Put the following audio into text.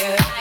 yeah.